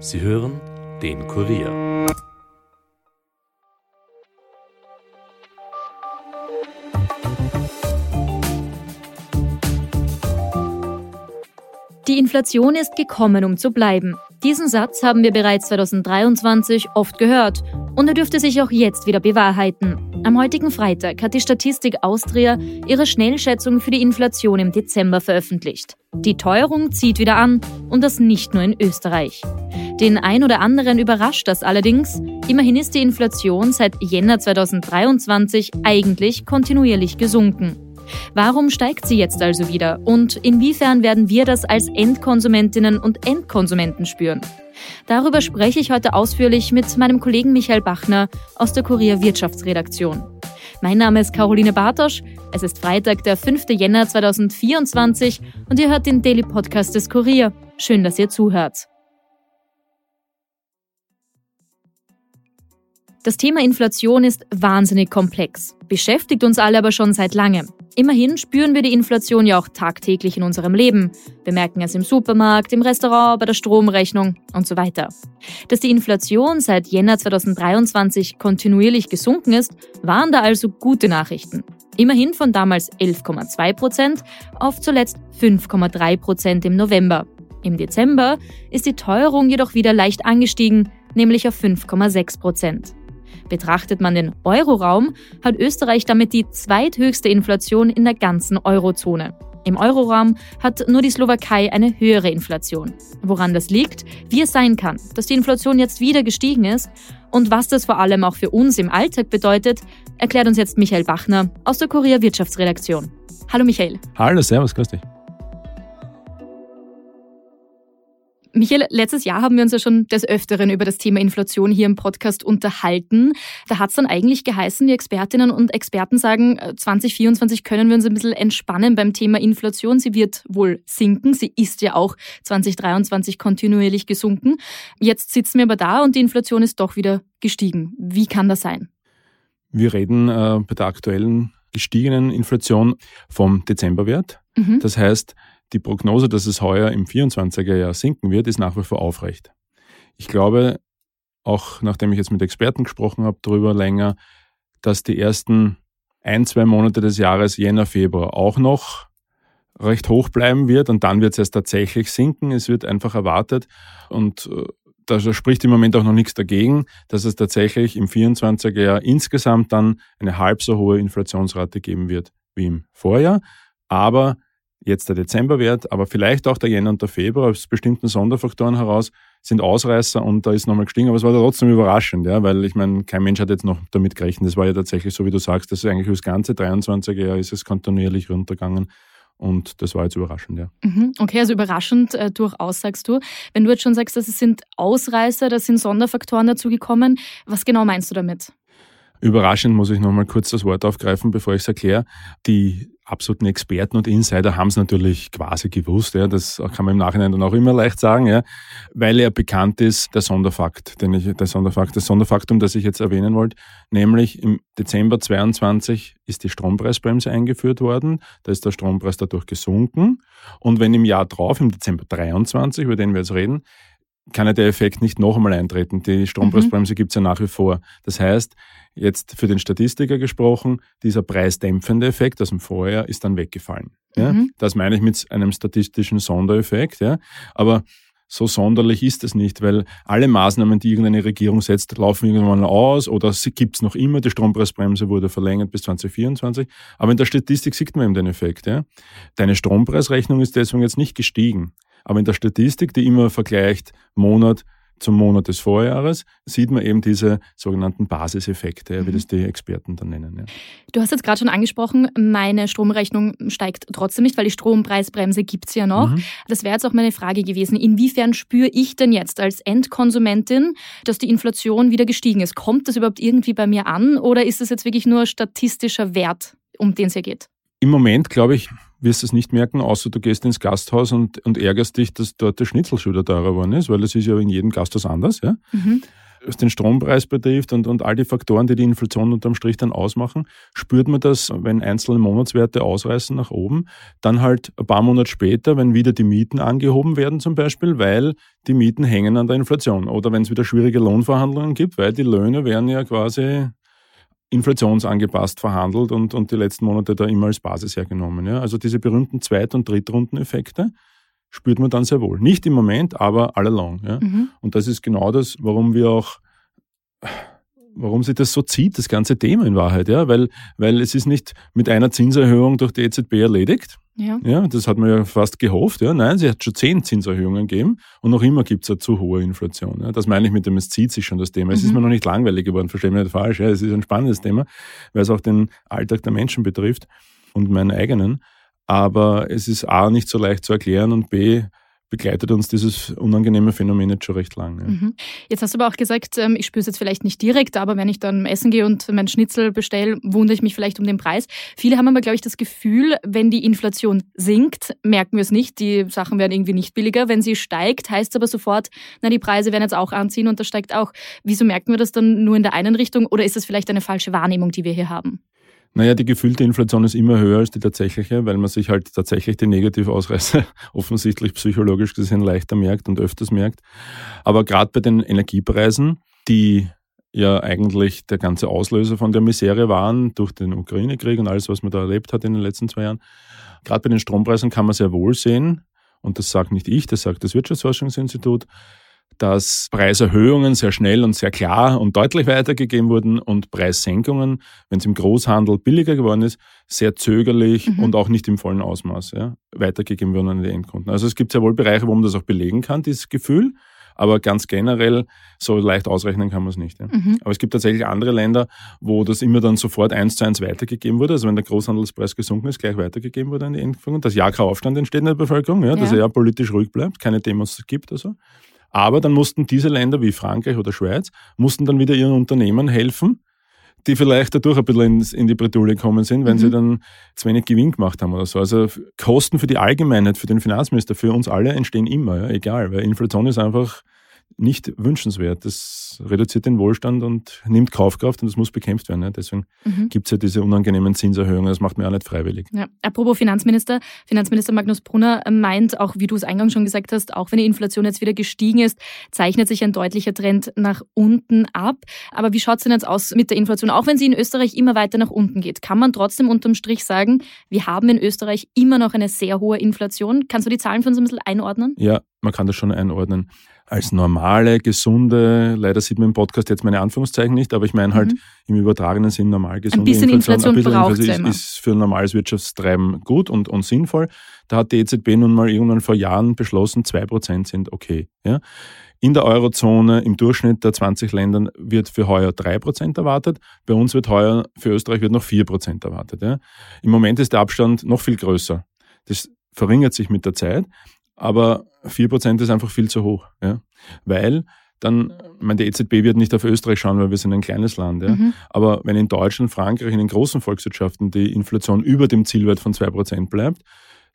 Sie hören den Kurier. Die Inflation ist gekommen, um zu bleiben. Diesen Satz haben wir bereits 2023 oft gehört und er dürfte sich auch jetzt wieder bewahrheiten. Am heutigen Freitag hat die Statistik Austria ihre Schnellschätzung für die Inflation im Dezember veröffentlicht. Die Teuerung zieht wieder an und das nicht nur in Österreich. Den ein oder anderen überrascht das allerdings. Immerhin ist die Inflation seit Jänner 2023 eigentlich kontinuierlich gesunken. Warum steigt sie jetzt also wieder und inwiefern werden wir das als Endkonsumentinnen und Endkonsumenten spüren? Darüber spreche ich heute ausführlich mit meinem Kollegen Michael Bachner aus der Kurier Wirtschaftsredaktion. Mein Name ist Caroline Bartosch. Es ist Freitag, der 5. Jänner 2024 und ihr hört den Daily Podcast des Kurier. Schön, dass ihr zuhört. Das Thema Inflation ist wahnsinnig komplex, beschäftigt uns alle aber schon seit langem. Immerhin spüren wir die Inflation ja auch tagtäglich in unserem Leben. Wir merken es im Supermarkt, im Restaurant, bei der Stromrechnung und so weiter. Dass die Inflation seit Jänner 2023 kontinuierlich gesunken ist, waren da also gute Nachrichten. Immerhin von damals 11,2 Prozent auf zuletzt 5,3 Prozent im November. Im Dezember ist die Teuerung jedoch wieder leicht angestiegen, nämlich auf 5,6 Prozent. Betrachtet man den Euroraum, hat Österreich damit die zweithöchste Inflation in der ganzen Eurozone. Im Euroraum hat nur die Slowakei eine höhere Inflation. Woran das liegt, wie es sein kann, dass die Inflation jetzt wieder gestiegen ist und was das vor allem auch für uns im Alltag bedeutet, erklärt uns jetzt Michael Bachner aus der Kurier Wirtschaftsredaktion. Hallo Michael. Hallo, servus, grüß dich. Michael, letztes Jahr haben wir uns ja schon des Öfteren über das Thema Inflation hier im Podcast unterhalten. Da hat es dann eigentlich geheißen, die Expertinnen und Experten sagen, 2024 äh, können wir uns ein bisschen entspannen beim Thema Inflation. Sie wird wohl sinken. Sie ist ja auch 2023 kontinuierlich gesunken. Jetzt sitzen wir aber da und die Inflation ist doch wieder gestiegen. Wie kann das sein? Wir reden äh, bei der aktuellen gestiegenen Inflation vom Dezemberwert. Mhm. Das heißt, die Prognose, dass es heuer im 24er Jahr sinken wird, ist nach wie vor aufrecht. Ich glaube, auch nachdem ich jetzt mit Experten gesprochen habe, darüber länger, dass die ersten ein, zwei Monate des Jahres, Jänner, Februar, auch noch recht hoch bleiben wird und dann wird es erst tatsächlich sinken. Es wird einfach erwartet und äh, da spricht im Moment auch noch nichts dagegen, dass es tatsächlich im 24er Jahr insgesamt dann eine halb so hohe Inflationsrate geben wird wie im Vorjahr. Aber jetzt der Dezemberwert, aber vielleicht auch der Jänner und der Februar aus bestimmten Sonderfaktoren heraus sind Ausreißer und da ist nochmal gestiegen, aber es war trotzdem überraschend, ja, weil ich meine, kein Mensch hat jetzt noch damit gerechnet. Es war ja tatsächlich so, wie du sagst, dass eigentlich das ganze 23er Jahr ist es kontinuierlich runtergegangen. Und das war jetzt überraschend, ja. Mhm. Okay, also überraschend äh, durchaus, sagst du. Wenn du jetzt schon sagst, dass es sind Ausreißer, da sind Sonderfaktoren dazugekommen, was genau meinst du damit? Überraschend muss ich nochmal kurz das Wort aufgreifen, bevor ich es erkläre. Die absoluten Experten und Insider haben es natürlich quasi gewusst. Ja, das kann man im Nachhinein dann auch immer leicht sagen, ja, weil er bekannt ist, der Sonderfakt, den ich, der Sonderfakt, das Sonderfaktum, das ich jetzt erwähnen wollte, nämlich im Dezember 22 ist die Strompreisbremse eingeführt worden. Da ist der Strompreis dadurch gesunken. Und wenn im Jahr drauf, im Dezember 23, über den wir jetzt reden, kann ja der Effekt nicht noch einmal eintreten. Die Strompreisbremse mhm. gibt es ja nach wie vor. Das heißt, jetzt für den Statistiker gesprochen, dieser preisdämpfende Effekt aus dem Vorjahr ist dann weggefallen. Ja? Mhm. Das meine ich mit einem statistischen Sondereffekt. Ja? Aber so sonderlich ist es nicht, weil alle Maßnahmen, die irgendeine Regierung setzt, laufen irgendwann aus oder gibt es noch immer. Die Strompreisbremse wurde verlängert bis 2024. Aber in der Statistik sieht man eben den Effekt. Ja? Deine Strompreisrechnung ist deswegen jetzt nicht gestiegen. Aber in der Statistik, die immer vergleicht Monat zum Monat des Vorjahres, sieht man eben diese sogenannten Basiseffekte, wie mhm. das die Experten dann nennen. Ja. Du hast jetzt gerade schon angesprochen, meine Stromrechnung steigt trotzdem nicht, weil die Strompreisbremse gibt es ja noch. Mhm. Das wäre jetzt auch meine Frage gewesen. Inwiefern spüre ich denn jetzt als Endkonsumentin, dass die Inflation wieder gestiegen ist? Kommt das überhaupt irgendwie bei mir an oder ist das jetzt wirklich nur statistischer Wert, um den es hier geht? Im Moment, glaube ich, wirst du es nicht merken, außer du gehst ins Gasthaus und, und ärgerst dich, dass dort der Schnitzel schon wieder teurer geworden ist, weil es ist ja in jedem Gasthaus anders. Ja? Mhm. was den Strompreis betrifft und, und all die Faktoren, die die Inflation unterm Strich dann ausmachen, spürt man das, wenn einzelne Monatswerte ausreißen nach oben, dann halt ein paar Monate später, wenn wieder die Mieten angehoben werden zum Beispiel, weil die Mieten hängen an der Inflation oder wenn es wieder schwierige Lohnverhandlungen gibt, weil die Löhne werden ja quasi inflationsangepasst verhandelt und, und die letzten Monate da immer als Basis hergenommen. Ja? Also diese berühmten Zweit- und Drittrundeneffekte spürt man dann sehr wohl. Nicht im Moment, aber all along. Ja? Mhm. Und das ist genau das, warum wir auch warum sich das so zieht, das ganze Thema in Wahrheit, ja, weil, weil es ist nicht mit einer Zinserhöhung durch die EZB erledigt. Ja. ja, das hat man ja fast gehofft. Ja. Nein, sie hat schon zehn Zinserhöhungen gegeben und noch immer gibt es eine zu hohe Inflation. Ja. Das meine ich mit dem, es zieht sich schon das Thema. Es ist mhm. mir noch nicht langweilig geworden, verstehe mich nicht falsch. Ja. Es ist ein spannendes Thema, weil es auch den Alltag der Menschen betrifft und meinen eigenen. Aber es ist A, nicht so leicht zu erklären und B, begleitet uns dieses unangenehme Phänomen jetzt schon recht lang. Ja. Mhm. Jetzt hast du aber auch gesagt, ähm, ich spüre es jetzt vielleicht nicht direkt, aber wenn ich dann essen gehe und mein Schnitzel bestelle, wundere ich mich vielleicht um den Preis. Viele haben aber, glaube ich, das Gefühl, wenn die Inflation sinkt, merken wir es nicht. Die Sachen werden irgendwie nicht billiger. Wenn sie steigt, heißt es aber sofort, na, die Preise werden jetzt auch anziehen und das steigt auch. Wieso merken wir das dann nur in der einen Richtung oder ist das vielleicht eine falsche Wahrnehmung, die wir hier haben? Naja, die gefühlte Inflation ist immer höher als die tatsächliche, weil man sich halt tatsächlich die Negativausreißer offensichtlich psychologisch gesehen leichter merkt und öfters merkt. Aber gerade bei den Energiepreisen, die ja eigentlich der ganze Auslöser von der Misere waren durch den Ukraine-Krieg und alles, was man da erlebt hat in den letzten zwei Jahren. Gerade bei den Strompreisen kann man sehr wohl sehen, und das sagt nicht ich, das sagt das Wirtschaftsforschungsinstitut, dass Preiserhöhungen sehr schnell und sehr klar und deutlich weitergegeben wurden und Preissenkungen, wenn es im Großhandel billiger geworden ist, sehr zögerlich mhm. und auch nicht im vollen Ausmaß ja, weitergegeben wurden an die Endkunden. Also es gibt sehr wohl Bereiche, wo man das auch belegen kann, dieses Gefühl. Aber ganz generell, so leicht ausrechnen kann man es nicht. Ja. Mhm. Aber es gibt tatsächlich andere Länder, wo das immer dann sofort eins zu eins weitergegeben wurde. Also wenn der Großhandelspreis gesunken ist, gleich weitergegeben wurde an die Endkunden. Dass ja kein Aufstand entsteht in der Bevölkerung, ja, ja. dass er ja politisch ruhig bleibt, keine Demos gibt oder so. Aber dann mussten diese Länder wie Frankreich oder Schweiz, mussten dann wieder ihren Unternehmen helfen, die vielleicht dadurch ein bisschen in die Bredouille gekommen sind, wenn mhm. sie dann zu wenig Gewinn gemacht haben oder so. Also Kosten für die Allgemeinheit, für den Finanzminister, für uns alle entstehen immer, ja, egal, weil Inflation ist einfach nicht wünschenswert. Das reduziert den Wohlstand und nimmt Kaufkraft und das muss bekämpft werden. Deswegen mhm. gibt es ja diese unangenehmen Zinserhöhungen. Das macht man ja nicht freiwillig. Ja. Apropos Finanzminister, Finanzminister Magnus Brunner meint, auch wie du es eingangs schon gesagt hast, auch wenn die Inflation jetzt wieder gestiegen ist, zeichnet sich ein deutlicher Trend nach unten ab. Aber wie schaut es denn jetzt aus mit der Inflation? Auch wenn sie in Österreich immer weiter nach unten geht, kann man trotzdem unterm Strich sagen, wir haben in Österreich immer noch eine sehr hohe Inflation. Kannst du die Zahlen für uns ein bisschen einordnen? Ja, man kann das schon einordnen als normale, gesunde, leider sieht man im Podcast jetzt meine Anführungszeichen nicht, aber ich meine halt mhm. im übertragenen Sinn normal gesunde ein bisschen Inflation. Inflation ein bisschen Inflation ist, für ein normales Wirtschaftstreiben gut und, und sinnvoll. Da hat die EZB nun mal irgendwann vor Jahren beschlossen, zwei Prozent sind okay. Ja? In der Eurozone im Durchschnitt der 20 Ländern wird für heuer drei Prozent erwartet. Bei uns wird heuer, für Österreich wird noch vier Prozent erwartet. Ja? Im Moment ist der Abstand noch viel größer. Das verringert sich mit der Zeit. Aber 4% ist einfach viel zu hoch. Ja? Weil dann, ich meine, die EZB wird nicht auf Österreich schauen, weil wir sind ein kleines Land. Ja? Mhm. Aber wenn in Deutschland, Frankreich, in den großen Volkswirtschaften die Inflation über dem Zielwert von 2% bleibt,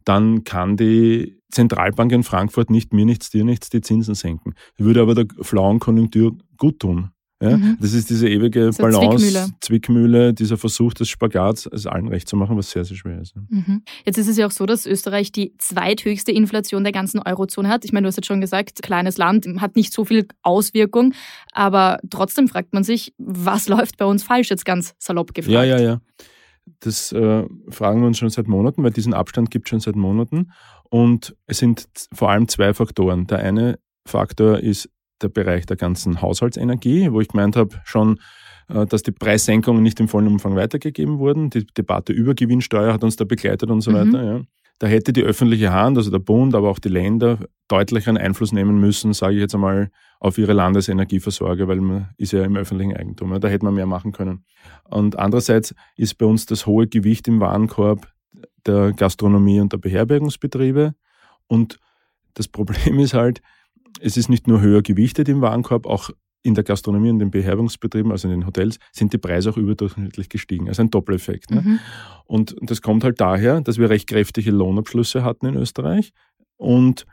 dann kann die Zentralbank in Frankfurt nicht mir nichts, dir nichts die Zinsen senken. Würde aber der flauen Konjunktur gut tun. Ja? Mhm. Das ist diese ewige so Balance, Zwickmühle. Zwickmühle. dieser Versuch des Spagats, es allen recht zu machen, was sehr, sehr schwer ist. Mhm. Jetzt ist es ja auch so, dass Österreich die zweithöchste Inflation der ganzen Eurozone hat. Ich meine, du hast jetzt schon gesagt, kleines Land, hat nicht so viel Auswirkung, aber trotzdem fragt man sich, was läuft bei uns falsch, jetzt ganz salopp gefragt. Ja, ja, ja. Das äh, fragen wir uns schon seit Monaten, weil diesen Abstand gibt es schon seit Monaten. Und es sind vor allem zwei Faktoren. Der eine Faktor ist der Bereich der ganzen Haushaltsenergie, wo ich gemeint habe, schon, äh, dass die Preissenkungen nicht im vollen Umfang weitergegeben wurden. Die Debatte über Gewinnsteuer hat uns da begleitet und so mhm. weiter. Ja. Da hätte die öffentliche Hand, also der Bund, aber auch die Länder, deutlicheren Einfluss nehmen müssen, sage ich jetzt einmal, auf ihre Landesenergieversorge, weil man ist ja im öffentlichen Eigentum. Ja. Da hätte man mehr machen können. Und andererseits ist bei uns das hohe Gewicht im Warenkorb der Gastronomie und der Beherbergungsbetriebe. Und das Problem ist halt, es ist nicht nur höher gewichtet im Warenkorb, auch in der Gastronomie und den Beherbergungsbetrieben, also in den Hotels, sind die Preise auch überdurchschnittlich gestiegen. Also ein Doppeleffekt. Ne? Mhm. Und das kommt halt daher, dass wir recht kräftige Lohnabschlüsse hatten in Österreich und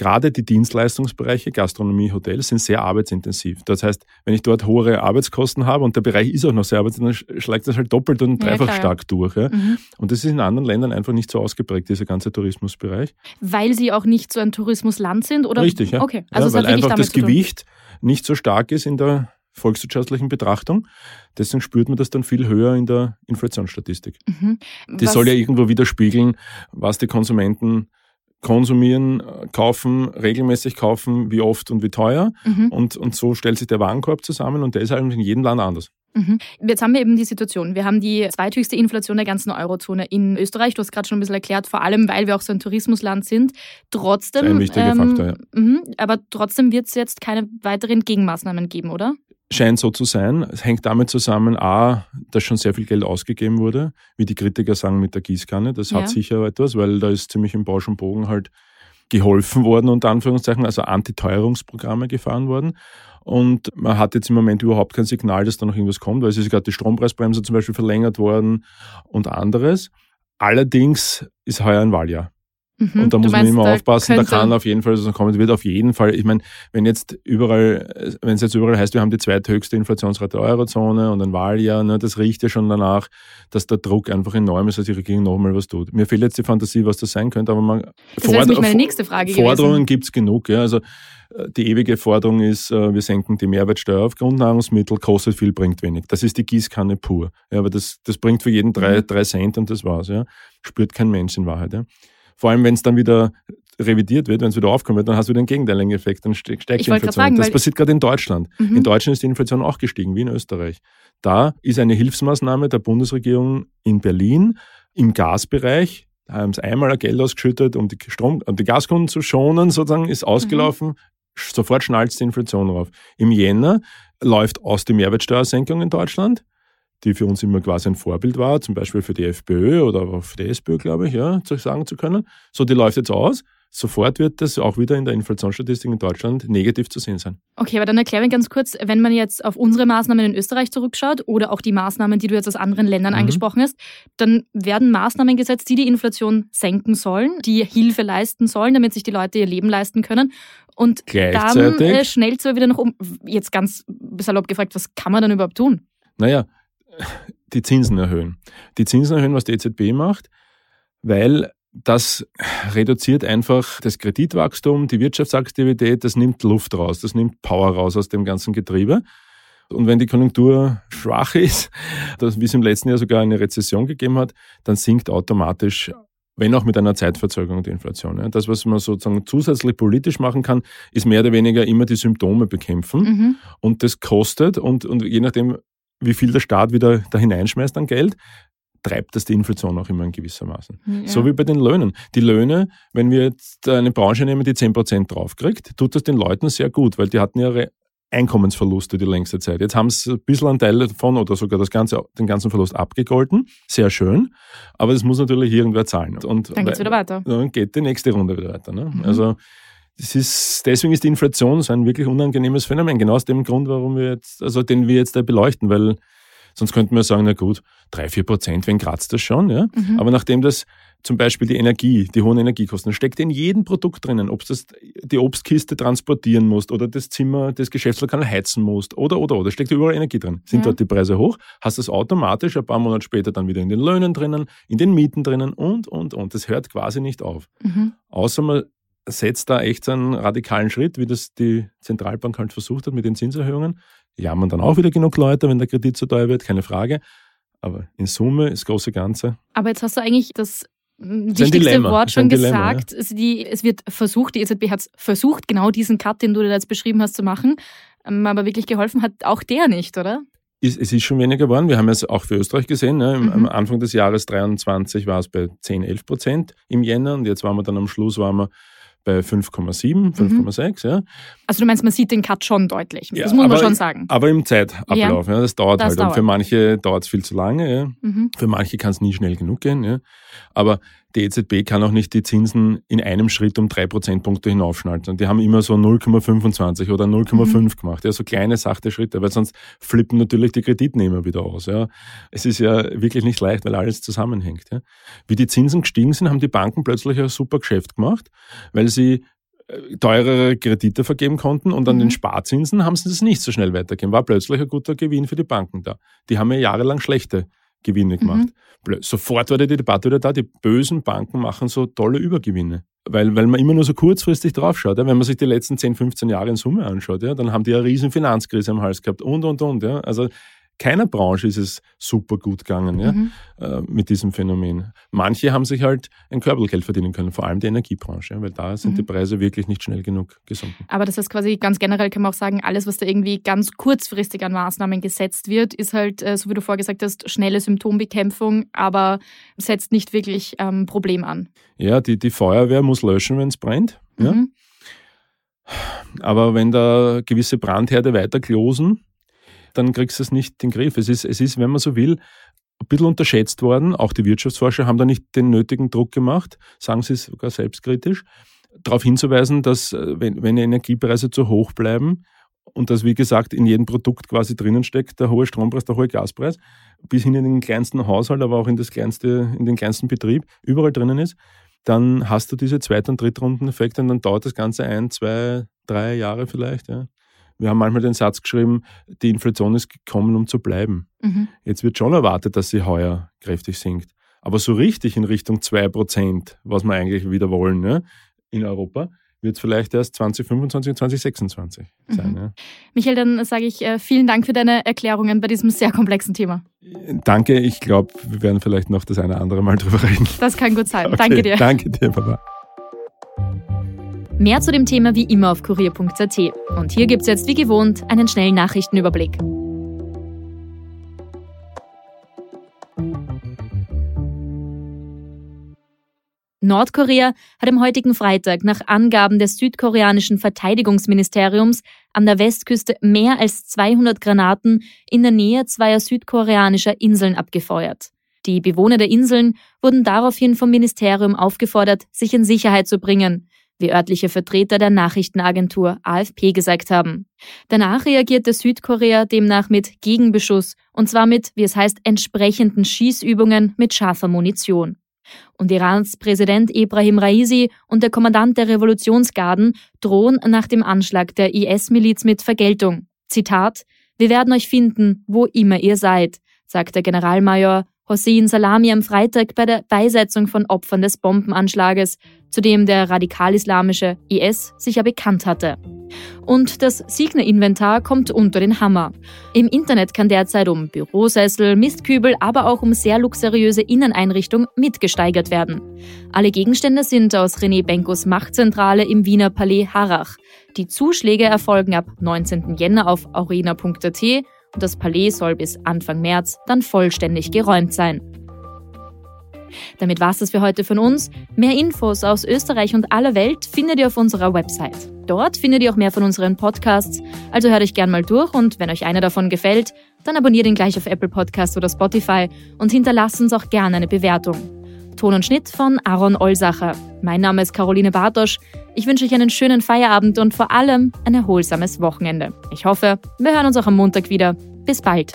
gerade die Dienstleistungsbereiche, Gastronomie, Hotels, sind sehr arbeitsintensiv. Das heißt, wenn ich dort hohe Arbeitskosten habe und der Bereich ist auch noch sehr arbeitsintensiv, dann schlägt das halt doppelt und dreifach ja, stark durch. Ja. Mhm. Und das ist in anderen Ländern einfach nicht so ausgeprägt, dieser ganze Tourismusbereich. Weil sie auch nicht so ein Tourismusland sind? Oder? Richtig, ja. Okay, also ja, weil einfach das Gewicht nicht so stark ist in der volkswirtschaftlichen Betrachtung. Deswegen spürt man das dann viel höher in der Inflationsstatistik. Mhm. Die soll ja irgendwo widerspiegeln, was die Konsumenten konsumieren, kaufen, regelmäßig kaufen, wie oft und wie teuer. Mhm. Und, und so stellt sich der Warenkorb zusammen und der ist halt in jedem Land anders. Mhm. Jetzt haben wir eben die Situation, wir haben die zweithöchste Inflation der ganzen Eurozone in Österreich. Du hast gerade schon ein bisschen erklärt, vor allem weil wir auch so ein Tourismusland sind. Trotzdem, ein wichtiger ähm, Faktor, ja. Mh, aber trotzdem wird es jetzt keine weiteren Gegenmaßnahmen geben, oder? Scheint so zu sein. Es hängt damit zusammen, a, dass schon sehr viel Geld ausgegeben wurde, wie die Kritiker sagen mit der Gießkanne. Das hat ja. sicher etwas, weil da ist ziemlich im Bausch und Bogen halt geholfen worden, unter Anführungszeichen, also Antiteuerungsprogramme gefahren worden. Und man hat jetzt im Moment überhaupt kein Signal, dass da noch irgendwas kommt, weil es ist gerade die Strompreisbremse zum Beispiel verlängert worden und anderes. Allerdings ist heuer ein Wahljahr. Mhm. Und da muss meinst, man immer aufpassen, da kann auf jeden Fall so kommen, wird auf jeden Fall, ich meine, wenn jetzt überall, wenn es jetzt überall heißt, wir haben die zweithöchste Inflationsrate der Eurozone und ein Wahljahr, ne, das riecht ja schon danach, dass der Druck einfach enorm ist, dass die Regierung nochmal was tut. Mir fehlt jetzt die Fantasie, was das sein könnte, aber man das Ford meine nächste Frage Forderungen gibt es genug, ja, also äh, die ewige Forderung ist, äh, wir senken die Mehrwertsteuer auf Grundnahrungsmittel, kostet viel, bringt wenig. Das ist die Gießkanne pur. Ja, aber das, das bringt für jeden drei, mhm. drei Cent und das war's. Ja. Spürt kein Mensch in Wahrheit. Ja. Vor allem, wenn es dann wieder revidiert wird, wenn es wieder aufkommt, wird, dann hast du den gegenteiligen Effekt, dann steigt die Inflation. Sagen, das passiert gerade in Deutschland. Mhm. In Deutschland ist die Inflation auch gestiegen, wie in Österreich. Da ist eine Hilfsmaßnahme der Bundesregierung in Berlin im Gasbereich, da haben sie einmal ein Geld ausgeschüttet, um die, Strom, um die Gaskunden zu schonen, sozusagen, ist ausgelaufen. Mhm. Sofort schnallt die Inflation rauf. Im Jänner läuft aus die Mehrwertsteuersenkung in Deutschland die für uns immer quasi ein Vorbild war, zum Beispiel für die FPÖ oder auch für die SPÖ, glaube ich, ja, zu sagen zu können. So, die läuft jetzt aus. Sofort wird das auch wieder in der Inflationsstatistik in Deutschland negativ zu sehen sein. Okay, aber dann erkläre ich ganz kurz, wenn man jetzt auf unsere Maßnahmen in Österreich zurückschaut oder auch die Maßnahmen, die du jetzt aus anderen Ländern mhm. angesprochen hast, dann werden Maßnahmen gesetzt, die die Inflation senken sollen, die Hilfe leisten sollen, damit sich die Leute ihr Leben leisten können. Und dann äh, schnell zwar wieder noch um. Jetzt ganz salopp gefragt, was kann man dann überhaupt tun? Naja, die Zinsen erhöhen. Die Zinsen erhöhen, was die EZB macht, weil das reduziert einfach das Kreditwachstum, die Wirtschaftsaktivität, das nimmt Luft raus, das nimmt Power raus aus dem ganzen Getriebe. Und wenn die Konjunktur schwach ist, wie es im letzten Jahr sogar eine Rezession gegeben hat, dann sinkt automatisch, wenn auch mit einer Zeitverzögerung, die Inflation. Das, was man sozusagen zusätzlich politisch machen kann, ist mehr oder weniger immer die Symptome bekämpfen. Mhm. Und das kostet und, und je nachdem, wie viel der Staat wieder da hineinschmeißt an Geld, treibt das die Inflation auch immer in gewissermaßen. Ja. So wie bei den Löhnen. Die Löhne, wenn wir jetzt eine Branche nehmen, die 10% draufkriegt, tut das den Leuten sehr gut, weil die hatten ihre Einkommensverluste die längste Zeit. Jetzt haben sie ein bisschen einen Teil davon oder sogar das ganze, den ganzen Verlust abgegolten. Sehr schön. Aber das muss natürlich irgendwer zahlen. Und dann geht's wieder weiter. Dann geht die nächste Runde wieder weiter. Ne? Mhm. Also das ist, deswegen ist die Inflation so ein wirklich unangenehmes Phänomen. Genau aus dem Grund, warum wir jetzt, also den wir jetzt da beleuchten, weil sonst könnten wir sagen, na gut, drei, vier Prozent, wen kratzt das schon, ja? Mhm. Aber nachdem das zum Beispiel die Energie, die hohen Energiekosten, steckt in jedem Produkt drinnen, ob du die Obstkiste transportieren musst oder das Zimmer, das Geschäftslokal heizen musst oder, oder, oder, steckt überall Energie drin. Sind ja. dort die Preise hoch, hast das automatisch ein paar Monate später dann wieder in den Löhnen drinnen, in den Mieten drinnen und, und, und. Das hört quasi nicht auf. Mhm. Außer man setzt da echt einen radikalen Schritt, wie das die Zentralbank halt versucht hat mit den Zinserhöhungen. Jammern dann auch wieder genug Leute, wenn der Kredit zu teuer wird, keine Frage. Aber in Summe ist das große Ganze. Aber jetzt hast du eigentlich das wichtigste Wort schon Dilemma, gesagt. Ja. Die, es wird versucht, die EZB hat versucht, genau diesen Cut, den du da jetzt beschrieben hast, zu machen. Ähm, aber wirklich geholfen hat auch der nicht, oder? es ist schon weniger geworden. Wir haben es auch für Österreich gesehen. Ne? Mhm. Am Anfang des Jahres 23 war es bei 10, 11 Prozent im Jänner und jetzt waren wir dann am Schluss waren wir bei 5,7, 5,6. Mhm. Ja. Also du meinst, man sieht den Cut schon deutlich. Ja, das muss man schon sagen. Aber im Zeitablauf. Ja. ja das dauert das halt. Dauert. Und für manche dauert es viel zu lange. Ja. Mhm. Für manche kann es nie schnell genug gehen. Ja. Aber die EZB kann auch nicht die Zinsen in einem Schritt um drei Prozentpunkte hinaufschnalzen. Die haben immer so 0,25 oder 0,5 mhm. gemacht. Ja, so kleine, sachte Schritte, weil sonst flippen natürlich die Kreditnehmer wieder aus. Ja. Es ist ja wirklich nicht leicht, weil alles zusammenhängt. Ja. Wie die Zinsen gestiegen sind, haben die Banken plötzlich ein super Geschäft gemacht, weil sie äh, teurere Kredite vergeben konnten und an mhm. den Sparzinsen haben sie das nicht so schnell weitergegeben. War plötzlich ein guter Gewinn für die Banken da. Die haben ja jahrelang schlechte Gewinne gemacht. Mhm. Sofort war die Debatte wieder da, die bösen Banken machen so tolle Übergewinne. Weil, weil man immer nur so kurzfristig draufschaut. Ja. Wenn man sich die letzten 10, 15 Jahre in Summe anschaut, ja, dann haben die eine riesen Finanzkrise am Hals gehabt und, und, und. Ja. Also keiner Branche ist es super gut gegangen ja, mhm. äh, mit diesem Phänomen. Manche haben sich halt ein Körbelgeld verdienen können, vor allem die Energiebranche, ja, weil da sind mhm. die Preise wirklich nicht schnell genug gesunken. Aber das heißt quasi ganz generell kann man auch sagen, alles, was da irgendwie ganz kurzfristig an Maßnahmen gesetzt wird, ist halt, äh, so wie du vorgesagt hast, schnelle Symptombekämpfung, aber setzt nicht wirklich ähm, Problem an. Ja, die, die Feuerwehr muss löschen, wenn es brennt. Mhm. Ja. Aber wenn da gewisse Brandherde weiter klosen, dann kriegst du es nicht in den Griff. Es ist, es ist, wenn man so will, ein bisschen unterschätzt worden. Auch die Wirtschaftsforscher haben da nicht den nötigen Druck gemacht, sagen sie sogar selbstkritisch, darauf hinzuweisen, dass äh, wenn, wenn Energiepreise zu hoch bleiben und dass, wie gesagt, in jedem Produkt quasi drinnen steckt, der hohe Strompreis, der hohe Gaspreis, bis hin in den kleinsten Haushalt, aber auch in, das kleinste, in den kleinsten Betrieb, überall drinnen ist, dann hast du diese Zweit- und Drittrundeneffekte und dann dauert das Ganze ein, zwei, drei Jahre vielleicht. Ja. Wir haben manchmal den Satz geschrieben, die Inflation ist gekommen, um zu bleiben. Mhm. Jetzt wird schon erwartet, dass sie heuer kräftig sinkt. Aber so richtig in Richtung 2%, was wir eigentlich wieder wollen ja, in Europa, wird es vielleicht erst 2025 und 2026 sein. Mhm. Ja. Michael, dann sage ich äh, vielen Dank für deine Erklärungen bei diesem sehr komplexen Thema. Danke, ich glaube, wir werden vielleicht noch das eine oder andere Mal drüber reden. Das kann gut sein. Okay, danke dir. Danke dir, Papa. Mehr zu dem Thema wie immer auf kurier.at. Und hier gibt es jetzt wie gewohnt einen schnellen Nachrichtenüberblick. Nordkorea hat am heutigen Freitag nach Angaben des südkoreanischen Verteidigungsministeriums an der Westküste mehr als 200 Granaten in der Nähe zweier südkoreanischer Inseln abgefeuert. Die Bewohner der Inseln wurden daraufhin vom Ministerium aufgefordert, sich in Sicherheit zu bringen wie örtliche Vertreter der Nachrichtenagentur AFP gesagt haben. Danach reagierte Südkorea demnach mit Gegenbeschuss, und zwar mit, wie es heißt, entsprechenden Schießübungen mit scharfer Munition. Und Irans Präsident Ibrahim Raisi und der Kommandant der Revolutionsgarden drohen nach dem Anschlag der IS-Miliz mit Vergeltung. Zitat, wir werden euch finden, wo immer ihr seid, sagt der Generalmajor Hossein Salami am Freitag bei der Beisetzung von Opfern des Bombenanschlages, zu dem der radikal-islamische IS sich ja bekannt hatte. Und das Signer-Inventar kommt unter den Hammer. Im Internet kann derzeit um Bürosessel, Mistkübel, aber auch um sehr luxuriöse Inneneinrichtungen mitgesteigert werden. Alle Gegenstände sind aus René Benkos Machtzentrale im Wiener Palais Harrach. Die Zuschläge erfolgen ab 19. Jänner auf aurena.at und das Palais soll bis Anfang März dann vollständig geräumt sein. Damit war es das für heute von uns. Mehr Infos aus Österreich und aller Welt findet ihr auf unserer Website. Dort findet ihr auch mehr von unseren Podcasts, also hört euch gern mal durch und wenn euch einer davon gefällt, dann abonniert ihn gleich auf Apple Podcasts oder Spotify und hinterlasst uns auch gerne eine Bewertung. Ton und Schnitt von Aaron Olsacher. Mein Name ist Caroline Bartosch. Ich wünsche euch einen schönen Feierabend und vor allem ein erholsames Wochenende. Ich hoffe, wir hören uns auch am Montag wieder. Bis bald.